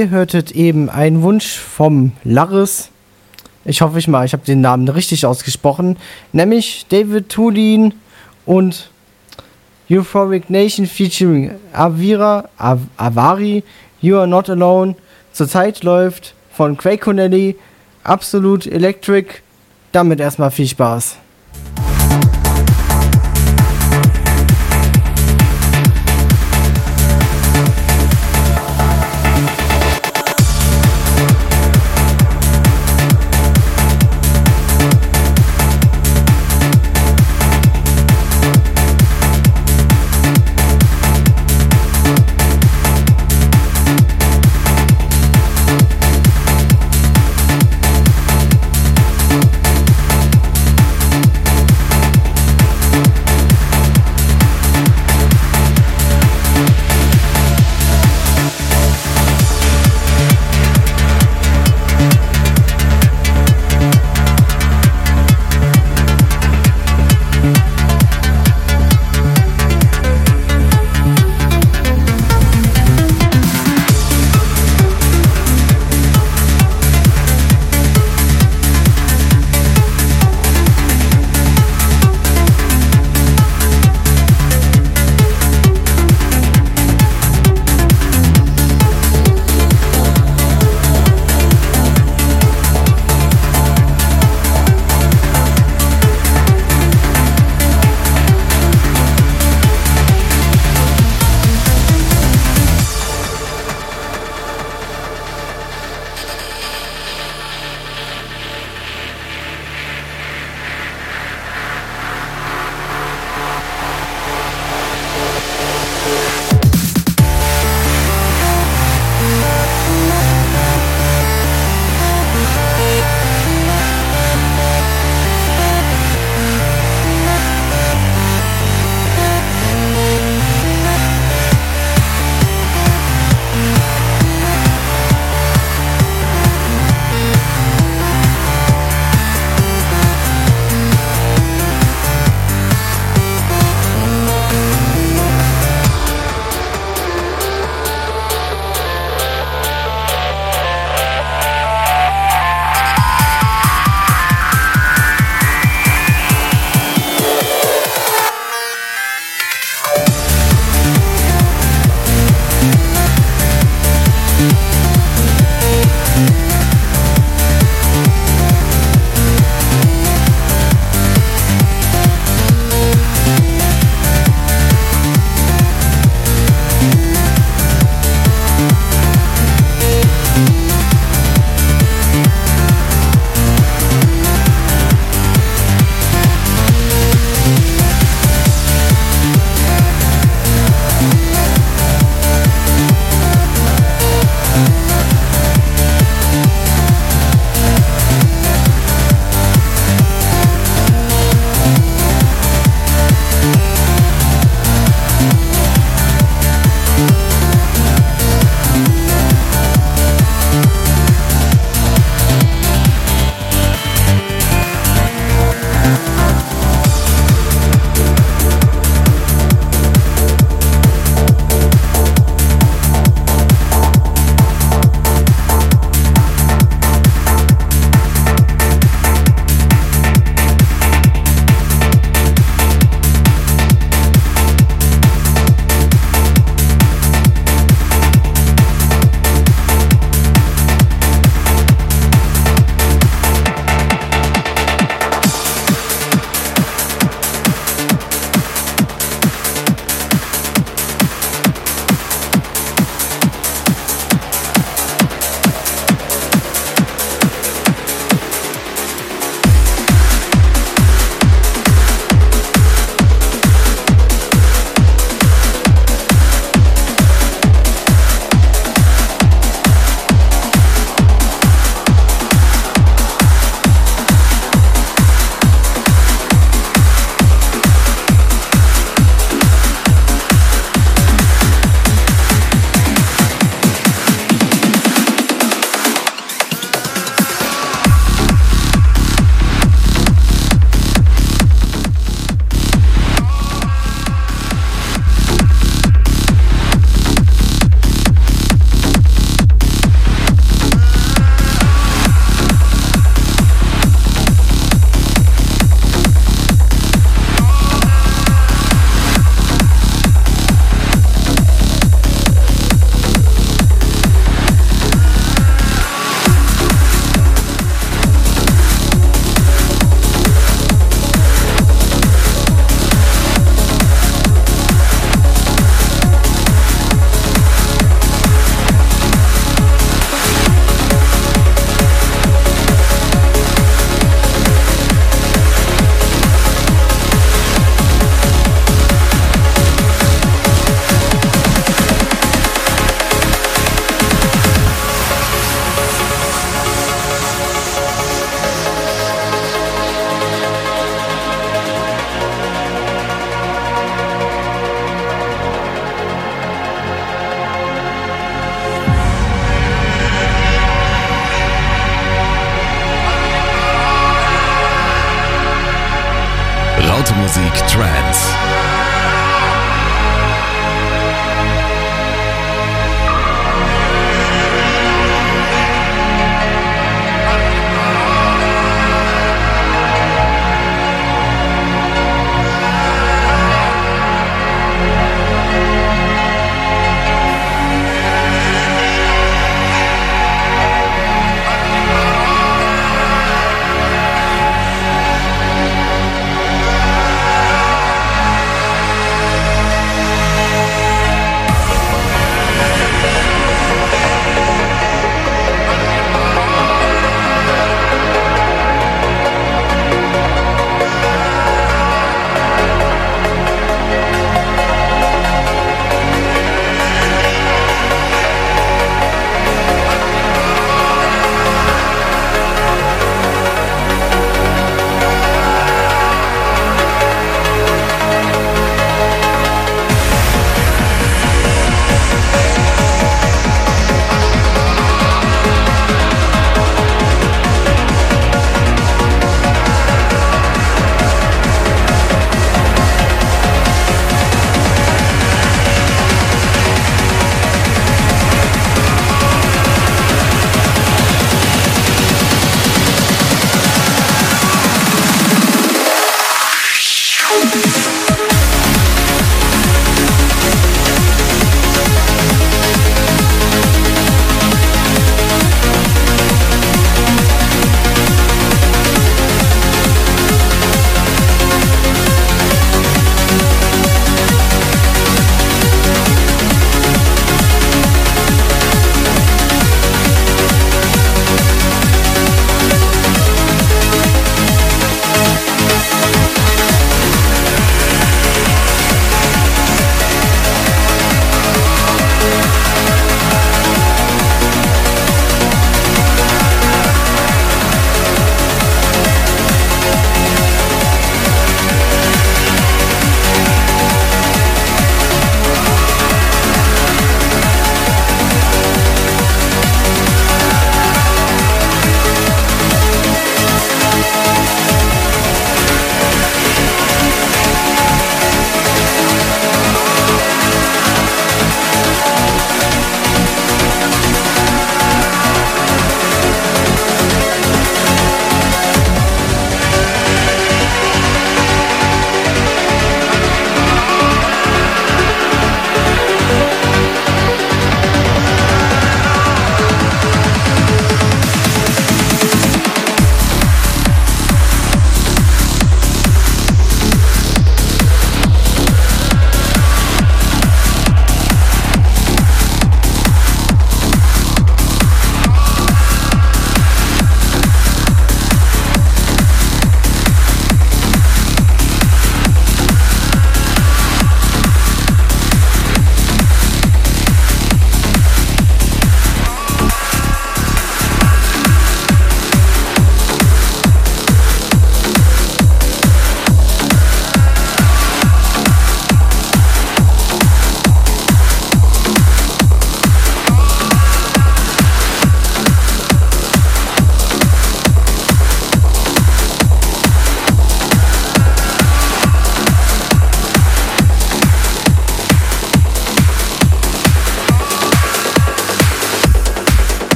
Ihr hörtet eben einen Wunsch vom Laris. Ich hoffe ich mal, ich habe den Namen richtig ausgesprochen. Nämlich David Tulin und Euphoric Nation featuring Avira, Av Avari, You Are Not Alone. Zurzeit läuft von Craig Connelly Absolute Electric. Damit erstmal viel Spaß.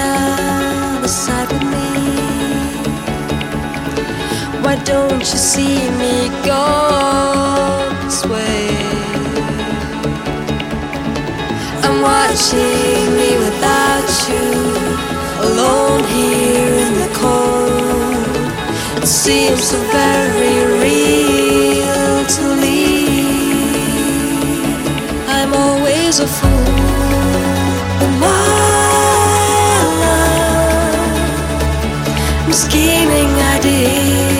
Other side with me. Why don't you see me go this way? I'm watching me without you, alone here in the cold. It seems so very real. to leave. I'm always a fool. Scheming ideas.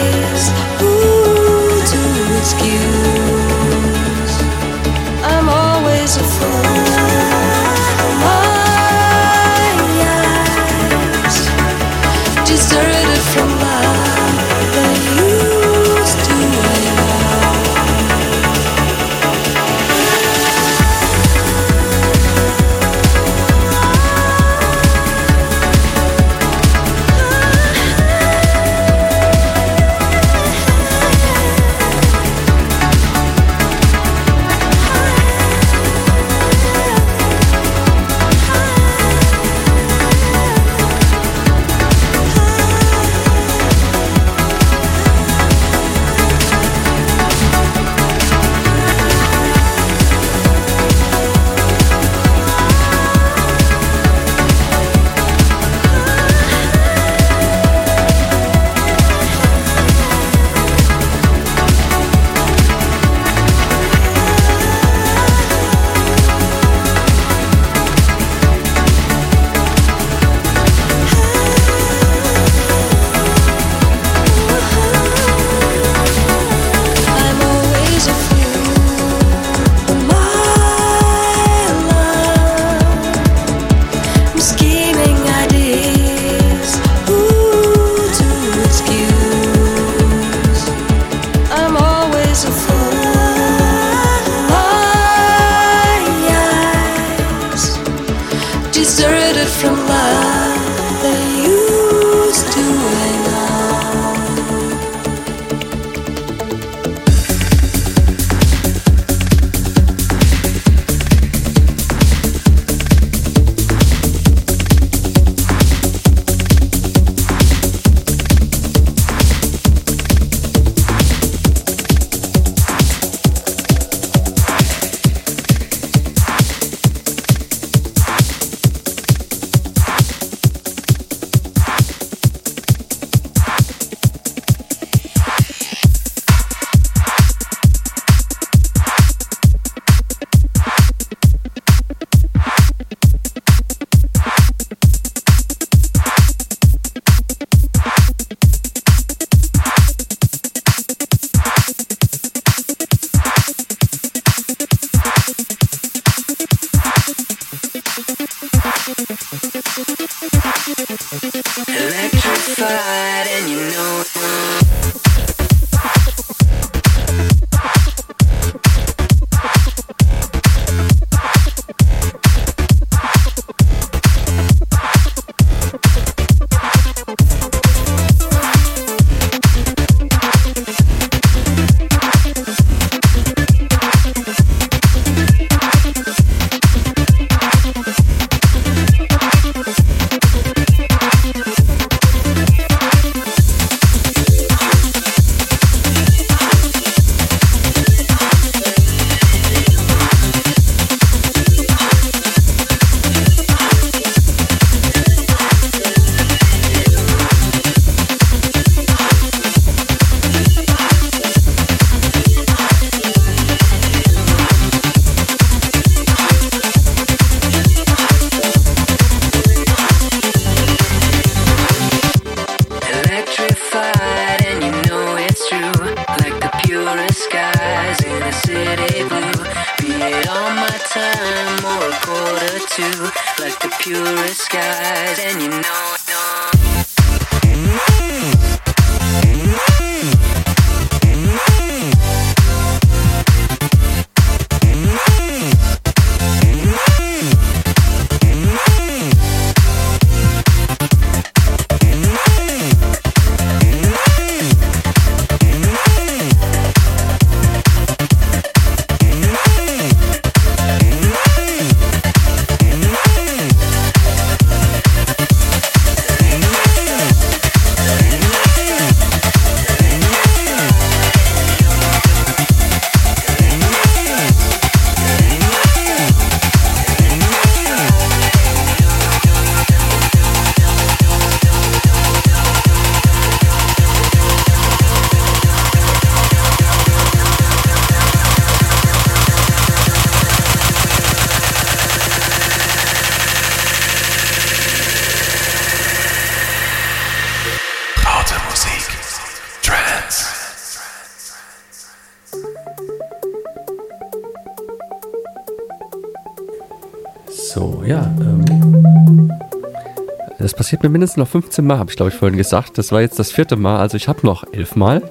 Passiert mir mindestens noch 15 Mal, habe ich glaube ich vorhin gesagt. Das war jetzt das vierte Mal, also ich habe noch elf Mal.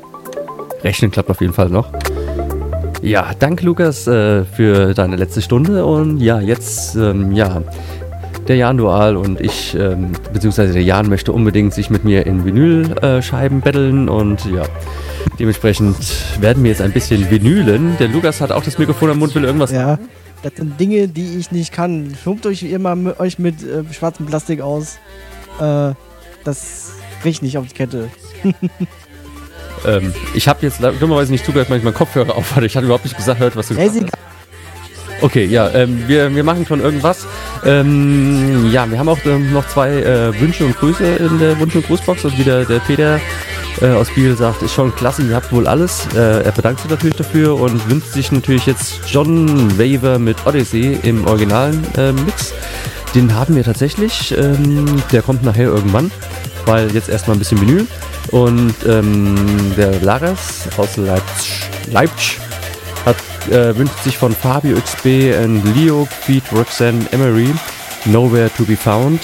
Rechnen klappt auf jeden Fall noch. Ja, danke Lukas äh, für deine letzte Stunde und ja, jetzt, ähm, ja, der Jan Dual und ich, ähm, beziehungsweise der Jan möchte unbedingt sich mit mir in Vinylscheiben betteln und ja, dementsprechend werden wir jetzt ein bisschen vinylen. Der Lukas hat auch das Mikrofon am Mund, will irgendwas Ja, das sind Dinge, die ich nicht kann. Schmuckt euch immer mit, euch mit äh, schwarzem Plastik aus. Äh, das krieg ich nicht auf die Kette. Ähm, ich habe jetzt dummerweise nicht zugehört, weil ich meinen Kopfhörer auf hatte. Ich hatte überhaupt nicht gesagt, hört, was du gesagt hast. Okay, ja, ähm, wir, wir machen schon irgendwas. Ähm, ja, wir haben auch ähm, noch zwei äh, Wünsche und Grüße in der Wunsch- und Grußbox. Und wieder der Peter äh, aus Biel sagt, ist schon klasse, ihr habt wohl alles. Äh, er bedankt sich natürlich dafür und wünscht sich natürlich jetzt John Waver mit Odyssey im originalen äh, Mix. Den haben wir tatsächlich. Ähm, der kommt nachher irgendwann, weil jetzt erstmal ein bisschen Vinyl. Und ähm, der Lares aus Leipzig, Leipzig hat, äh, wünscht sich von Fabio XB und Leo Feed Roxanne Emery Nowhere to be found.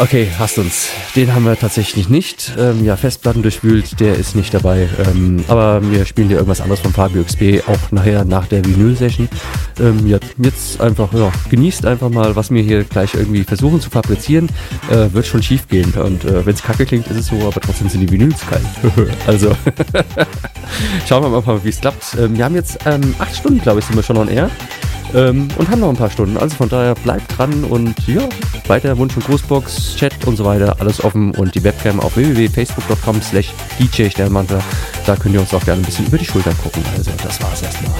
Okay, hast uns. Den haben wir tatsächlich nicht. Ähm, ja, Festplatten durchwühlt, der ist nicht dabei. Ähm, aber wir spielen dir irgendwas anderes von Fabio XB, auch nachher nach der Vinyl-Session. Ähm, ja, jetzt einfach, ja, genießt einfach mal, was wir hier gleich irgendwie versuchen zu fabrizieren. Äh, wird schon schief gehen. Und äh, wenn es kacke klingt, ist es so, aber trotzdem sind die Vinyls geil. also, schauen wir mal, wie es klappt. Ähm, wir haben jetzt ähm, acht Stunden, glaube ich, sind wir schon on air. Ähm, und haben noch ein paar Stunden. Also von daher bleibt dran und ja, weiter Wunsch- und Grußbox, Chat und so weiter, alles offen und die Webcam auf www.facebook.com slash DJ Sternmantel. Da könnt ihr uns auch gerne ein bisschen über die Schulter gucken. Also das war's erstmal.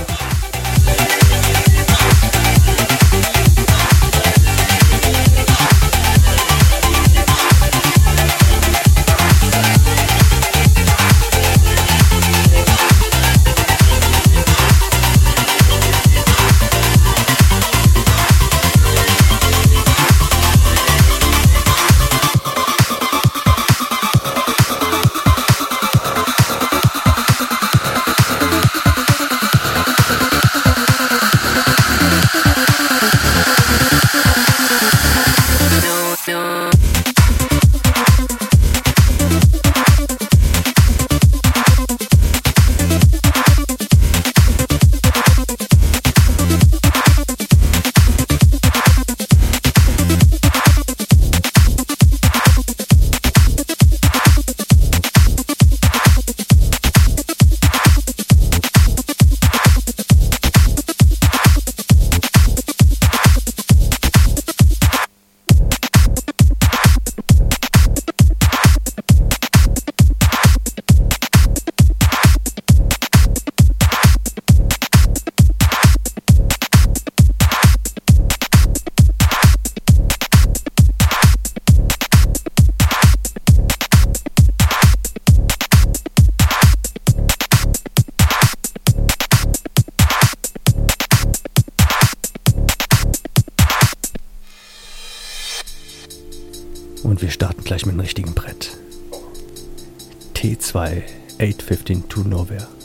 T2 815 to Nowhere.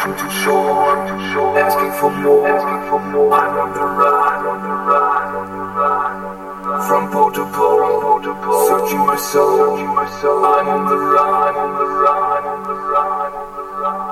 Ocean to shore, asking for more. I'm on the run, on the run, on the run. From pole to pole, searching my soul. I'm on the run, on the run, on the run, on the run.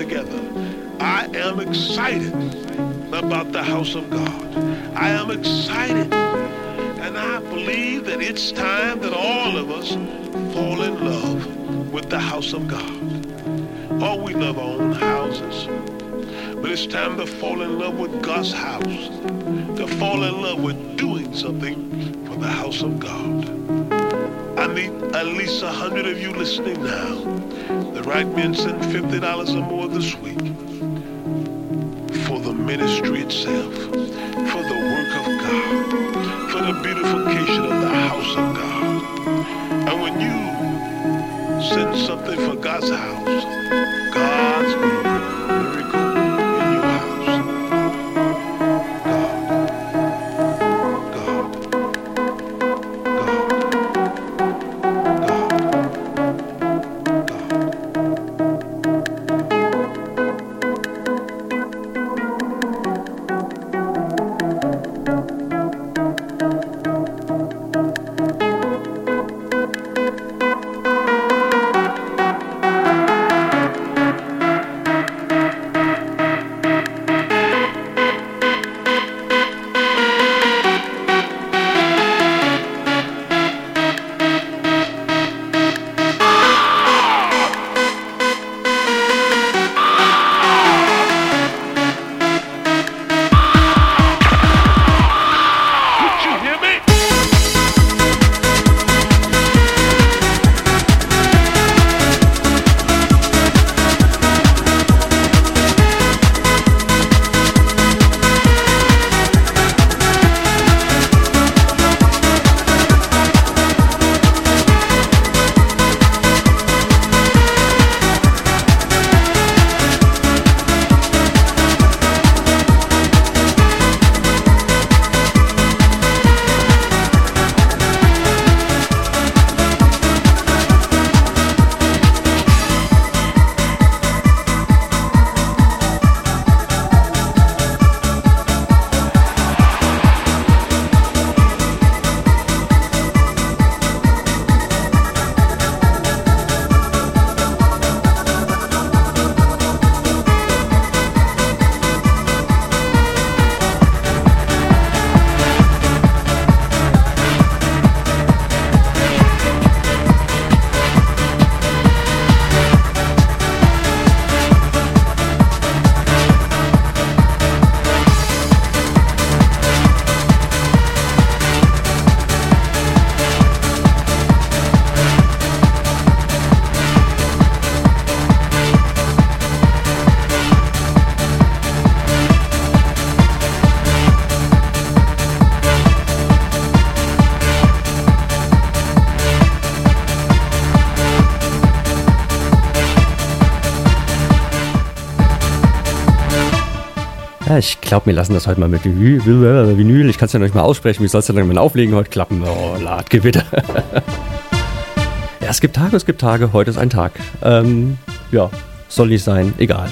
Together. I am excited about the house of God. I am excited. And I believe that it's time that all of us fall in love with the house of God. Oh, we love our own houses. But it's time to fall in love with God's house. To fall in love with doing something for the house of God. I need at least a hundred of you listening now. Right men send fifty dollars or more this week glaube, wir lassen das heute mal mit Vinyl. Ich kann es ja noch nicht mal aussprechen. Wie soll es denn dann auflegen heute klappen? Oh, Ladgewitter. ja, es gibt Tage, es gibt Tage. Heute ist ein Tag. Ähm, ja, soll nicht sein. Egal.